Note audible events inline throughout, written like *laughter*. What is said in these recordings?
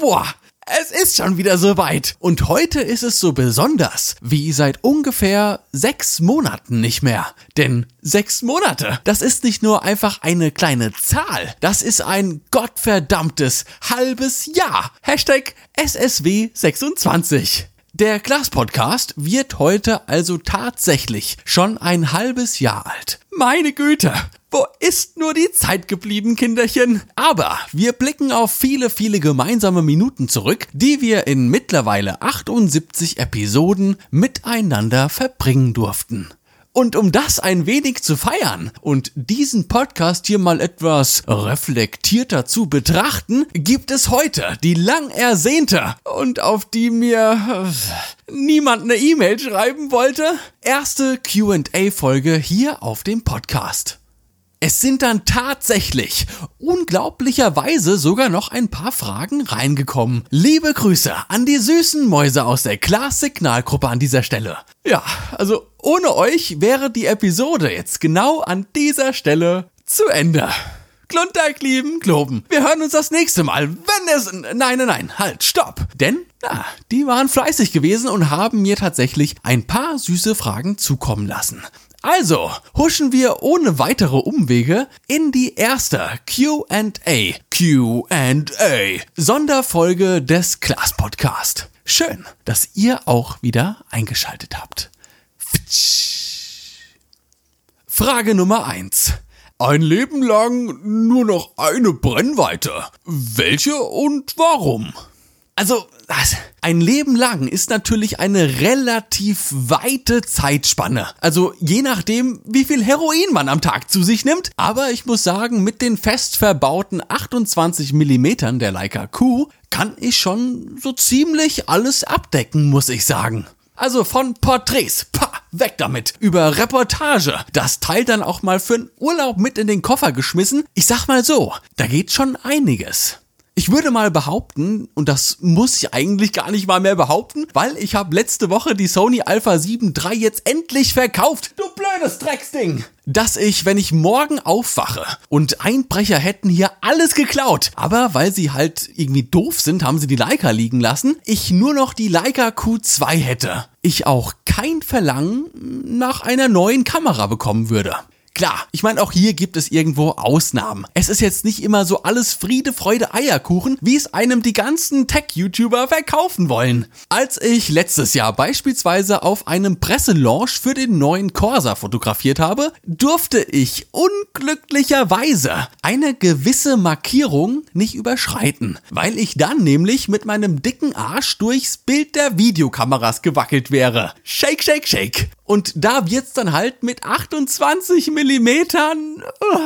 Boah, es ist schon wieder soweit. Und heute ist es so besonders wie seit ungefähr sechs Monaten nicht mehr. Denn sechs Monate, das ist nicht nur einfach eine kleine Zahl, das ist ein gottverdammtes halbes Jahr. Hashtag SSW26. Der Glas-Podcast wird heute also tatsächlich schon ein halbes Jahr alt. Meine Güte, wo ist nur die Zeit geblieben, Kinderchen? Aber wir blicken auf viele, viele gemeinsame Minuten zurück, die wir in mittlerweile 78 Episoden miteinander verbringen durften. Und um das ein wenig zu feiern und diesen Podcast hier mal etwas reflektierter zu betrachten, gibt es heute die lang ersehnte und auf die mir äh, niemand eine E-Mail schreiben wollte, erste QA-Folge hier auf dem Podcast. Es sind dann tatsächlich unglaublicherweise sogar noch ein paar Fragen reingekommen. Liebe Grüße an die süßen Mäuse aus der Klaas-Signalgruppe an dieser Stelle. Ja, also ohne euch wäre die Episode jetzt genau an dieser Stelle zu Ende. Klunterk, lieben Globen. Wir hören uns das nächste Mal, wenn es... Nein, nein, nein, halt, stopp. Denn, na, die waren fleißig gewesen und haben mir tatsächlich ein paar süße Fragen zukommen lassen. Also, huschen wir ohne weitere Umwege in die erste Q&A, Q&A Sonderfolge des Class Podcast. Schön, dass ihr auch wieder eingeschaltet habt. Frage Nummer eins: Ein Leben lang nur noch eine Brennweite. Welche und warum? Also, ein Leben lang ist natürlich eine relativ weite Zeitspanne. Also je nachdem, wie viel Heroin man am Tag zu sich nimmt. Aber ich muss sagen, mit den fest verbauten 28 Millimetern der Leica Q kann ich schon so ziemlich alles abdecken, muss ich sagen. Also von Porträts, pa, weg damit, über Reportage, das Teil dann auch mal für einen Urlaub mit in den Koffer geschmissen. Ich sag mal so, da geht schon einiges. Ich würde mal behaupten, und das muss ich eigentlich gar nicht mal mehr behaupten, weil ich habe letzte Woche die Sony Alpha 7 III jetzt endlich verkauft. Du blödes Drecksding! dass ich, wenn ich morgen aufwache und Einbrecher hätten hier alles geklaut, aber weil sie halt irgendwie doof sind, haben sie die Leica liegen lassen, ich nur noch die Leica Q2 hätte. Ich auch kein Verlangen nach einer neuen Kamera bekommen würde. Klar, ich meine, auch hier gibt es irgendwo Ausnahmen. Es ist jetzt nicht immer so alles Friede, Freude, Eierkuchen, wie es einem die ganzen Tech-YouTuber verkaufen wollen. Als ich letztes Jahr beispielsweise auf einem Presselaunch für den neuen Corsa fotografiert habe, durfte ich unglücklicherweise eine gewisse Markierung nicht überschreiten, weil ich dann nämlich mit meinem dicken Arsch durchs Bild der Videokameras gewackelt wäre. Shake, shake, shake. Und da wird's dann halt mit 28 Millimetern uh,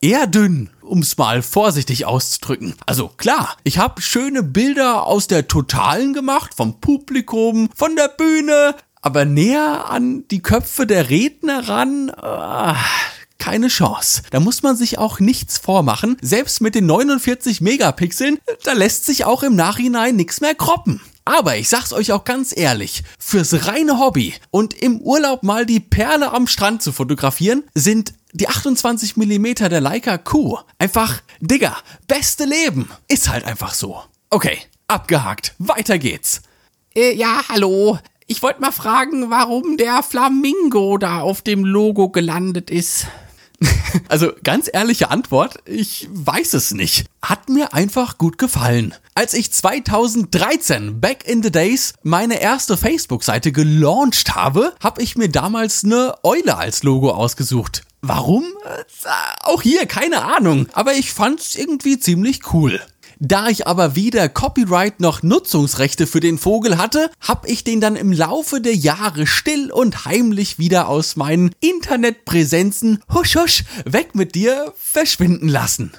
eher dünn, um's mal vorsichtig auszudrücken. Also klar, ich habe schöne Bilder aus der Totalen gemacht, vom Publikum, von der Bühne, aber näher an die Köpfe der Redner ran. Uh, keine Chance. Da muss man sich auch nichts vormachen. Selbst mit den 49 Megapixeln, da lässt sich auch im Nachhinein nichts mehr kroppen. Aber ich sag's euch auch ganz ehrlich, fürs reine Hobby und im Urlaub mal die Perle am Strand zu fotografieren, sind die 28 mm der Leica Q einfach, Digga, beste Leben. Ist halt einfach so. Okay, abgehakt. Weiter geht's. Äh, ja, hallo. Ich wollte mal fragen, warum der Flamingo da auf dem Logo gelandet ist. *laughs* Also ganz ehrliche Antwort, ich weiß es nicht. Hat mir einfach gut gefallen. Als ich 2013, back in the days, meine erste Facebook-Seite gelauncht habe, habe ich mir damals eine Eule als Logo ausgesucht. Warum? Äh, auch hier keine Ahnung, aber ich fand's irgendwie ziemlich cool. Da ich aber weder Copyright noch Nutzungsrechte für den Vogel hatte, hab ich den dann im Laufe der Jahre still und heimlich wieder aus meinen Internetpräsenzen husch husch weg mit dir verschwinden lassen.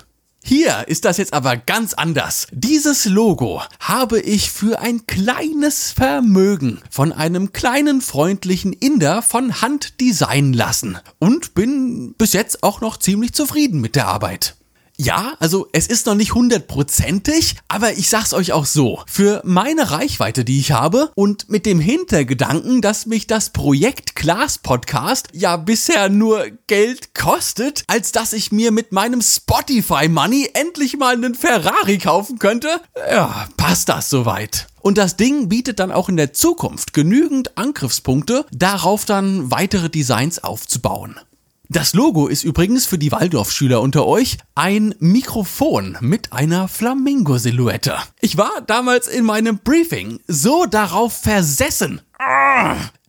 Hier ist das jetzt aber ganz anders. Dieses Logo habe ich für ein kleines Vermögen von einem kleinen freundlichen Inder von Hand designen lassen und bin bis jetzt auch noch ziemlich zufrieden mit der Arbeit. Ja, also es ist noch nicht hundertprozentig, aber ich sag's euch auch so. Für meine Reichweite, die ich habe und mit dem Hintergedanken, dass mich das Projekt Class Podcast ja bisher nur Geld kostet, als dass ich mir mit meinem Spotify Money endlich mal einen Ferrari kaufen könnte, ja, passt das soweit. Und das Ding bietet dann auch in der Zukunft genügend Angriffspunkte, darauf dann weitere Designs aufzubauen. Das Logo ist übrigens für die Waldorfschüler unter euch ein Mikrofon mit einer Flamingo-Silhouette. Ich war damals in meinem Briefing so darauf versessen,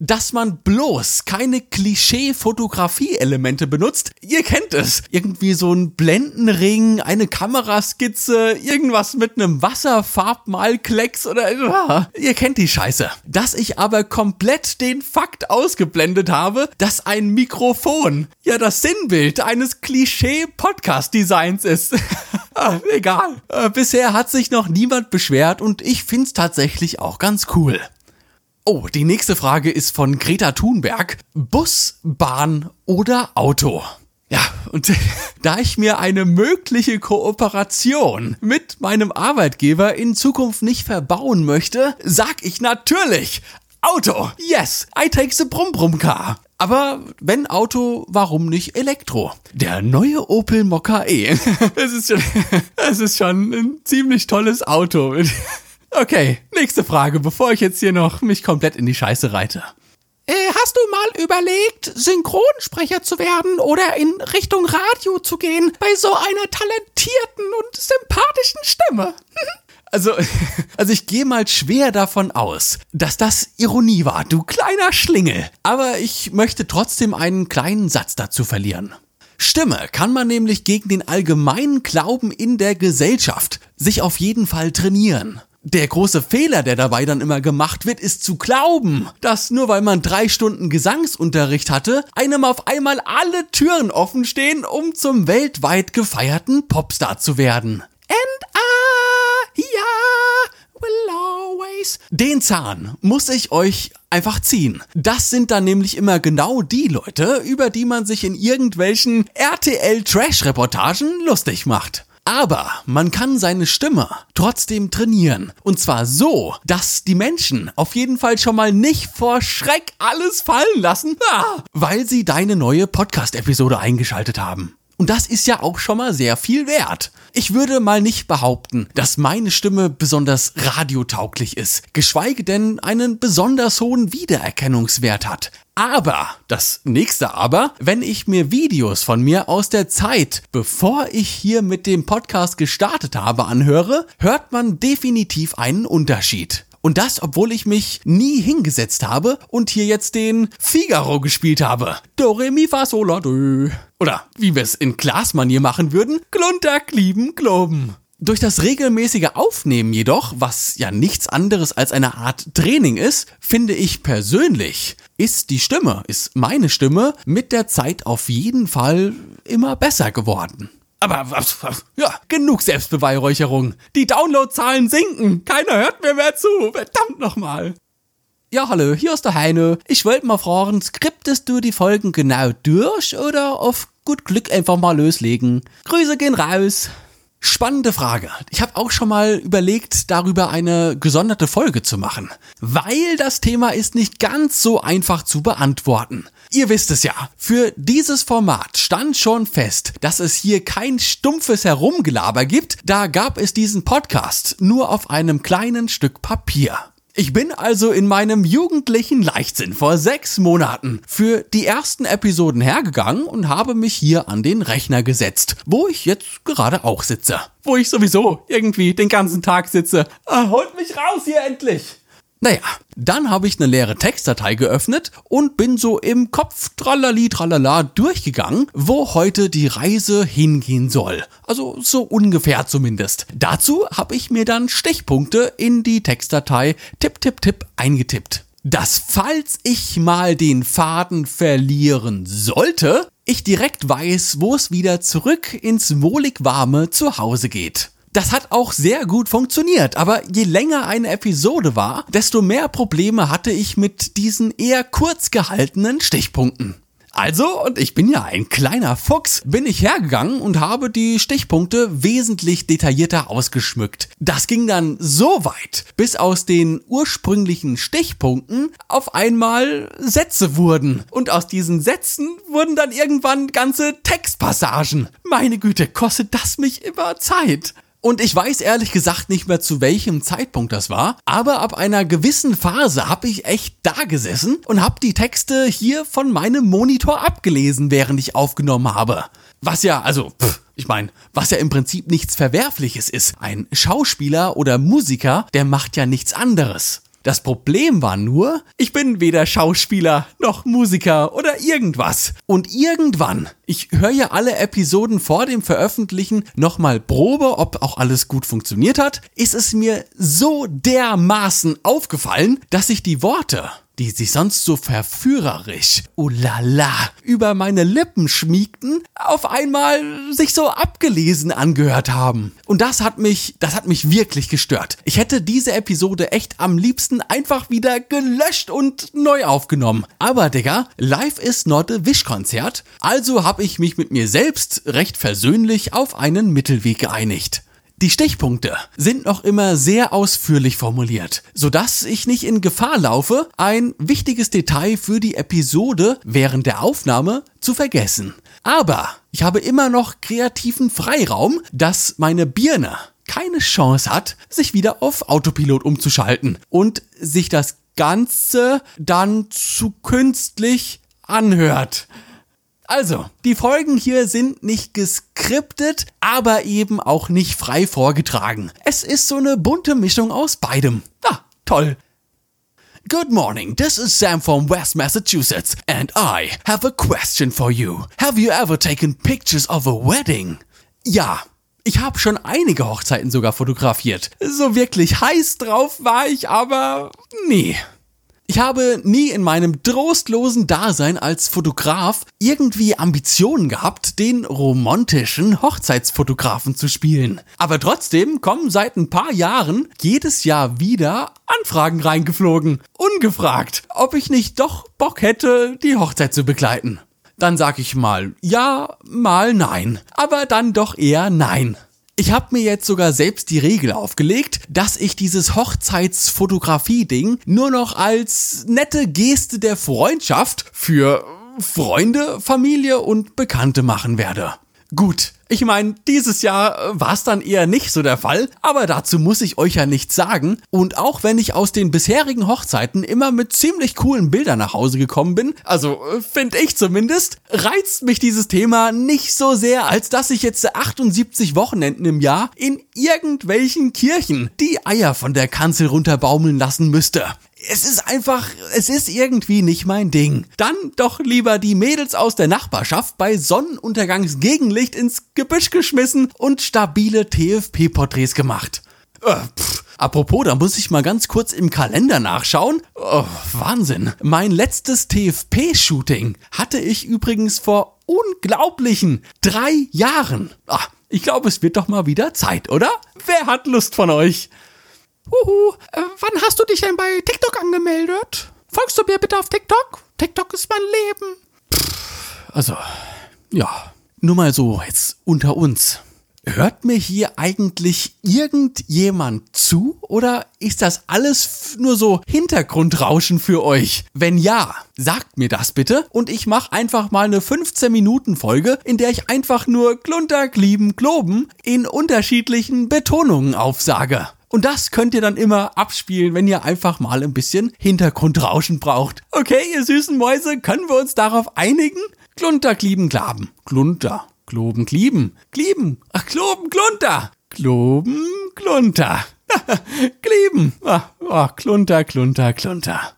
dass man bloß keine Klischee-Fotografie-Elemente benutzt. Ihr kennt es. Irgendwie so ein Blendenring, eine Kameraskizze, irgendwas mit einem Wasserfarbmalklecks oder... Ah, ihr kennt die Scheiße. Dass ich aber komplett den Fakt ausgeblendet habe, dass ein Mikrofon ja das Sinnbild eines Klischee-Podcast-Designs ist. *laughs* ah, egal. Äh, bisher hat sich noch niemand beschwert und ich find's tatsächlich auch ganz cool. Oh, die nächste Frage ist von Greta Thunberg. Bus, Bahn oder Auto? Ja, und *laughs* da ich mir eine mögliche Kooperation mit meinem Arbeitgeber in Zukunft nicht verbauen möchte, sag ich natürlich Auto. Yes, I take the Brumm Brumm Car. Aber wenn Auto, warum nicht Elektro? Der neue Opel Mokka E. *laughs* Es ist schon, *laughs* es ist schon ein ziemlich tolles Auto. Okay, nächste Frage, bevor ich jetzt hier noch mich komplett in die Scheiße reite. Äh, hast du mal überlegt, Synchronsprecher zu werden oder in Richtung Radio zu gehen bei so einer talentierten und sympathischen Stimme? *laughs* Also, *laughs* also ich gehe mal schwer davon aus, dass das Ironie war, du kleiner Schlingel. Aber ich möchte trotzdem einen kleinen Satz dazu verlieren. Stimme kann man nämlich gegen den allgemeinen Glauben in der Gesellschaft sich auf jeden Fall trainieren. Der große Fehler, der dabei dann immer gemacht wird, ist zu glauben, dass nur weil man drei Stunden Gesangsunterricht hatte, einem auf einmal alle Türen offen stehen, um zum weltweit gefeierten Popstar zu werden. And I, yeah, will always. Den Zahn muss ich euch einfach ziehen. Das sind dann nämlich immer genau die Leute, über die man sich in irgendwelchen RTL-Trash-Reportagen lustig macht. Aber man kann seine Stimme trotzdem trainieren. Und zwar so, dass die Menschen auf jeden Fall schon mal nicht vor Schreck alles fallen lassen, weil sie deine neue Podcast-Episode eingeschaltet haben. Und das ist ja auch schon mal sehr viel wert. Ich würde mal nicht behaupten, dass meine Stimme besonders radiotauglich ist, geschweige denn einen besonders hohen Wiedererkennungswert hat. Aber, das nächste aber, wenn ich mir Videos von mir aus der Zeit, bevor ich hier mit dem Podcast gestartet habe, anhöre, hört man definitiv einen Unterschied. Und das, obwohl ich mich nie hingesetzt habe und hier jetzt den Figaro gespielt habe. Do, mi, fa, sol, la, do. Oder wie wir es in Glasmanier machen würden, glunter, klieben, globen. Durch das regelmäßige Aufnehmen jedoch, was ja nichts anderes als eine Art Training ist, finde ich persönlich, ist die Stimme, ist meine Stimme mit der Zeit auf jeden Fall immer besser geworden. Aber ja, genug Selbstbeweihräucherung. Die Downloadzahlen sinken. Keiner hört mir mehr zu. Verdammt nochmal. Ja, hallo, hier ist der Heine. Ich wollte mal fragen, skriptest du die Folgen genau durch oder auf gut Glück einfach mal loslegen? Grüße gehen raus. Spannende Frage. Ich habe auch schon mal überlegt, darüber eine gesonderte Folge zu machen, weil das Thema ist nicht ganz so einfach zu beantworten. Ihr wisst es ja, für dieses Format stand schon fest, dass es hier kein stumpfes Herumgelaber gibt, da gab es diesen Podcast nur auf einem kleinen Stück Papier. Ich bin also in meinem jugendlichen Leichtsinn vor sechs Monaten für die ersten Episoden hergegangen und habe mich hier an den Rechner gesetzt, wo ich jetzt gerade auch sitze. Wo ich sowieso irgendwie den ganzen Tag sitze. Ah, holt mich raus hier endlich! Naja, dann habe ich eine leere Textdatei geöffnet und bin so im Kopf tralali tralala durchgegangen, wo heute die Reise hingehen soll. Also so ungefähr zumindest. Dazu habe ich mir dann Stichpunkte in die Textdatei tipp tipp tipp eingetippt. Dass falls ich mal den Faden verlieren sollte, ich direkt weiß, wo es wieder zurück ins wohlig warme Zuhause geht. Das hat auch sehr gut funktioniert, aber je länger eine Episode war, desto mehr Probleme hatte ich mit diesen eher kurz gehaltenen Stichpunkten. Also, und ich bin ja ein kleiner Fuchs, bin ich hergegangen und habe die Stichpunkte wesentlich detaillierter ausgeschmückt. Das ging dann so weit, bis aus den ursprünglichen Stichpunkten auf einmal Sätze wurden. Und aus diesen Sätzen wurden dann irgendwann ganze Textpassagen. Meine Güte, kostet das mich immer Zeit. Und ich weiß ehrlich gesagt nicht mehr zu welchem Zeitpunkt das war, aber ab einer gewissen Phase habe ich echt da gesessen und habe die Texte hier von meinem Monitor abgelesen, während ich aufgenommen habe. Was ja, also, pff, ich meine, was ja im Prinzip nichts Verwerfliches ist. Ein Schauspieler oder Musiker, der macht ja nichts anderes. Das Problem war nur, ich bin weder Schauspieler noch Musiker oder irgendwas. Und irgendwann, ich höre ja alle Episoden vor dem Veröffentlichen nochmal Probe, ob auch alles gut funktioniert hat, ist es mir so dermaßen aufgefallen, dass ich die Worte die sich sonst so verführerisch, oh la über meine Lippen schmiegten, auf einmal sich so abgelesen angehört haben. Und das hat mich, das hat mich wirklich gestört. Ich hätte diese Episode echt am liebsten einfach wieder gelöscht und neu aufgenommen. Aber Digga, live is not a Wish-Konzert, also habe ich mich mit mir selbst recht versöhnlich auf einen Mittelweg geeinigt. Die Stichpunkte sind noch immer sehr ausführlich formuliert, sodass ich nicht in Gefahr laufe, ein wichtiges Detail für die Episode während der Aufnahme zu vergessen. Aber ich habe immer noch kreativen Freiraum, dass meine Birne keine Chance hat, sich wieder auf Autopilot umzuschalten und sich das Ganze dann zu künstlich anhört. Also, die Folgen hier sind nicht geskriptet, aber eben auch nicht frei vorgetragen. Es ist so eine bunte Mischung aus beidem. Ah, toll. Good morning, this is Sam from West Massachusetts, and I have a question for you. Have you ever taken pictures of a wedding? Ja, ich habe schon einige Hochzeiten sogar fotografiert. So wirklich heiß drauf war ich aber nie. Ich habe nie in meinem trostlosen Dasein als Fotograf irgendwie Ambitionen gehabt, den romantischen Hochzeitsfotografen zu spielen. Aber trotzdem kommen seit ein paar Jahren jedes Jahr wieder Anfragen reingeflogen, ungefragt, ob ich nicht doch Bock hätte, die Hochzeit zu begleiten. Dann sag ich mal ja, mal nein, aber dann doch eher nein. Ich habe mir jetzt sogar selbst die Regel aufgelegt, dass ich dieses Hochzeitsfotografie-Ding nur noch als nette Geste der Freundschaft für Freunde, Familie und Bekannte machen werde. Gut, ich meine, dieses Jahr äh, war es dann eher nicht so der Fall, aber dazu muss ich euch ja nichts sagen. Und auch wenn ich aus den bisherigen Hochzeiten immer mit ziemlich coolen Bildern nach Hause gekommen bin, also äh, finde ich zumindest, reizt mich dieses Thema nicht so sehr, als dass ich jetzt 78 Wochenenden im Jahr in irgendwelchen Kirchen die Eier von der Kanzel runterbaumeln lassen müsste es ist einfach, es ist irgendwie nicht mein Ding. Dann doch lieber die Mädels aus der Nachbarschaft bei Sonnenuntergangsgegenlicht ins Gebüsch geschmissen und stabile TFP-Porträts gemacht. Äh, pff. Apropos, da muss ich mal ganz kurz im Kalender nachschauen. Oh, Wahnsinn. Mein letztes TFP-Shooting hatte ich übrigens vor unglaublichen drei Jahren. Ah, ich glaube, es wird doch mal wieder Zeit, oder? Wer hat Lust von euch? Huhu, äh, wann hast du dich denn bei TikTok angemeldet? Folgst du mir bitte auf TikTok? TikTok ist mein Leben. Pff, also, ja, nur mal so jetzt unter uns. Hört mir hier eigentlich irgendjemand zu oder ist das alles nur so Hintergrundrauschen für euch? Wenn ja, sagt mir das bitte und ich mache einfach mal eine 15 Minuten Folge, in der ich einfach nur Glunter, Glieben, Globen in unterschiedlichen Betonungen aufsage. Und das könnt ihr dann immer abspielen, wenn ihr einfach mal ein bisschen Hintergrundrauschen braucht. Okay, ihr süßen Mäuse, können wir uns darauf einigen? Klunter, Klieben, Klaben. Klunter, Kloben, Klieben. Klieben. Ach, Kloben, Klunter. Kloben, Klunter. *laughs* Klieben. Ach, oh, Klunter, Klunter, Klunter.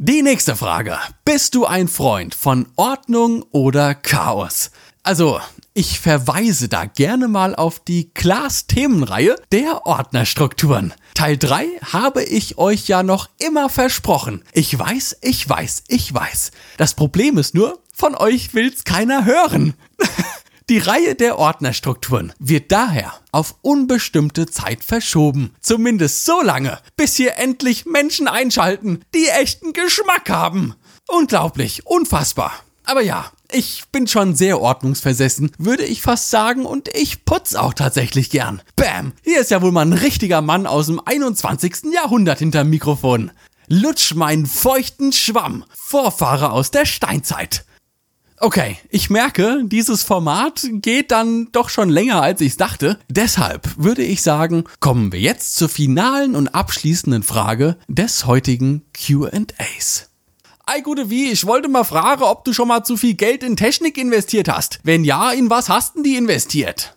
Die nächste Frage. Bist du ein Freund von Ordnung oder Chaos? Also, ich verweise da gerne mal auf die Class-Themenreihe der Ordnerstrukturen. Teil 3 habe ich euch ja noch immer versprochen. Ich weiß, ich weiß, ich weiß. Das Problem ist nur, von euch will's keiner hören. *laughs* Die Reihe der Ordnerstrukturen wird daher auf unbestimmte Zeit verschoben. Zumindest so lange, bis hier endlich Menschen einschalten, die echten Geschmack haben. Unglaublich, unfassbar. Aber ja, ich bin schon sehr ordnungsversessen, würde ich fast sagen, und ich putz auch tatsächlich gern. Bam, hier ist ja wohl mal ein richtiger Mann aus dem 21. Jahrhundert hinterm Mikrofon. Lutsch meinen feuchten Schwamm, Vorfahre aus der Steinzeit. Okay, ich merke, dieses Format geht dann doch schon länger, als ich dachte. Deshalb würde ich sagen, kommen wir jetzt zur finalen und abschließenden Frage des heutigen QAs. Ei, gute Wie, ich wollte mal fragen, ob du schon mal zu viel Geld in Technik investiert hast. Wenn ja, in was hast denn die investiert?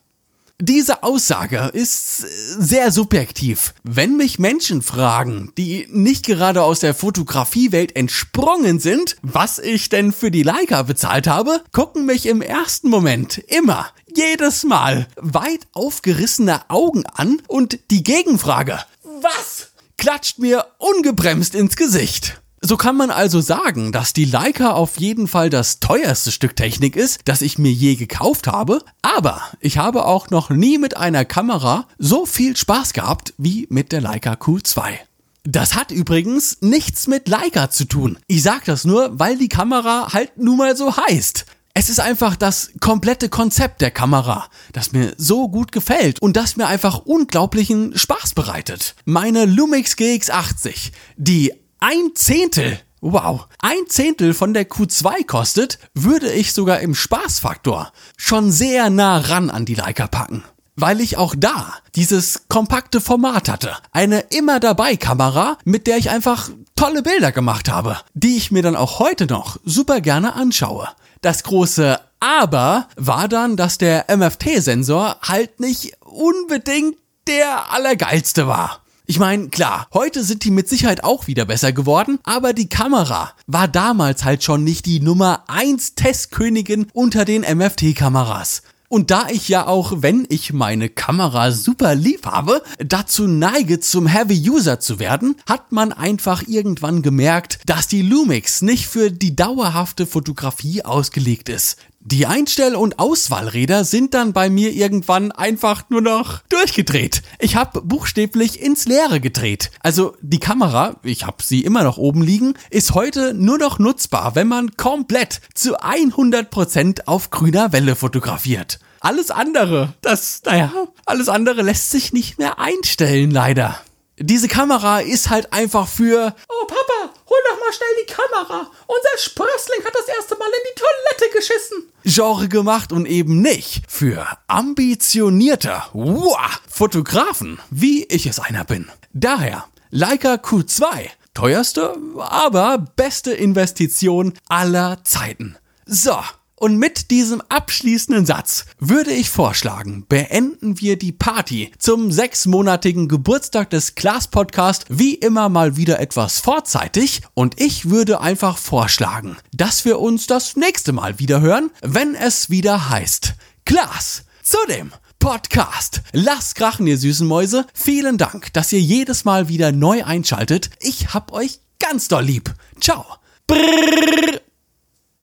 Diese Aussage ist sehr subjektiv. Wenn mich Menschen fragen, die nicht gerade aus der Fotografiewelt entsprungen sind, was ich denn für die Leica bezahlt habe, gucken mich im ersten Moment immer, jedes Mal, weit aufgerissene Augen an und die Gegenfrage, was? klatscht mir ungebremst ins Gesicht. So kann man also sagen, dass die Leica auf jeden Fall das teuerste Stück Technik ist, das ich mir je gekauft habe, aber ich habe auch noch nie mit einer Kamera so viel Spaß gehabt wie mit der Leica Q2. Das hat übrigens nichts mit Leica zu tun. Ich sag das nur, weil die Kamera halt nun mal so heißt. Es ist einfach das komplette Konzept der Kamera, das mir so gut gefällt und das mir einfach unglaublichen Spaß bereitet. Meine Lumix GX80, die ein Zehntel, wow, ein Zehntel von der Q2 kostet, würde ich sogar im Spaßfaktor schon sehr nah ran an die Leica packen. Weil ich auch da dieses kompakte Format hatte. Eine immer dabei Kamera, mit der ich einfach tolle Bilder gemacht habe, die ich mir dann auch heute noch super gerne anschaue. Das große Aber war dann, dass der MFT-Sensor halt nicht unbedingt der allergeilste war. Ich meine, klar, heute sind die mit Sicherheit auch wieder besser geworden, aber die Kamera war damals halt schon nicht die Nummer 1 Testkönigin unter den MFT-Kameras. Und da ich ja auch, wenn ich meine Kamera super lieb habe, dazu neige, zum Heavy User zu werden, hat man einfach irgendwann gemerkt, dass die Lumix nicht für die dauerhafte Fotografie ausgelegt ist. Die Einstell- und Auswahlräder sind dann bei mir irgendwann einfach nur noch durchgedreht. Ich habe buchstäblich ins Leere gedreht. Also die Kamera, ich habe sie immer noch oben liegen, ist heute nur noch nutzbar, wenn man komplett zu 100% auf grüner Welle fotografiert. Alles andere, das, naja, alles andere lässt sich nicht mehr einstellen, leider. Diese Kamera ist halt einfach für, oh Papa, hol doch mal schnell die Kamera. Unser Sprössling hat das erste Mal in die Toilette geschissen. Genre gemacht und eben nicht für ambitionierte wow, Fotografen, wie ich es einer bin. Daher Leica Q2, teuerste, aber beste Investition aller Zeiten. So, und mit diesem abschließenden Satz würde ich vorschlagen, beenden wir die Party zum sechsmonatigen Geburtstag des Class Podcast wie immer mal wieder etwas vorzeitig und ich würde einfach vorschlagen, dass wir uns das nächste Mal wieder hören, wenn es wieder heißt Class zu dem Podcast. Lasst krachen, ihr süßen Mäuse. Vielen Dank, dass ihr jedes Mal wieder neu einschaltet. Ich hab euch ganz doll lieb. Ciao. Brrr.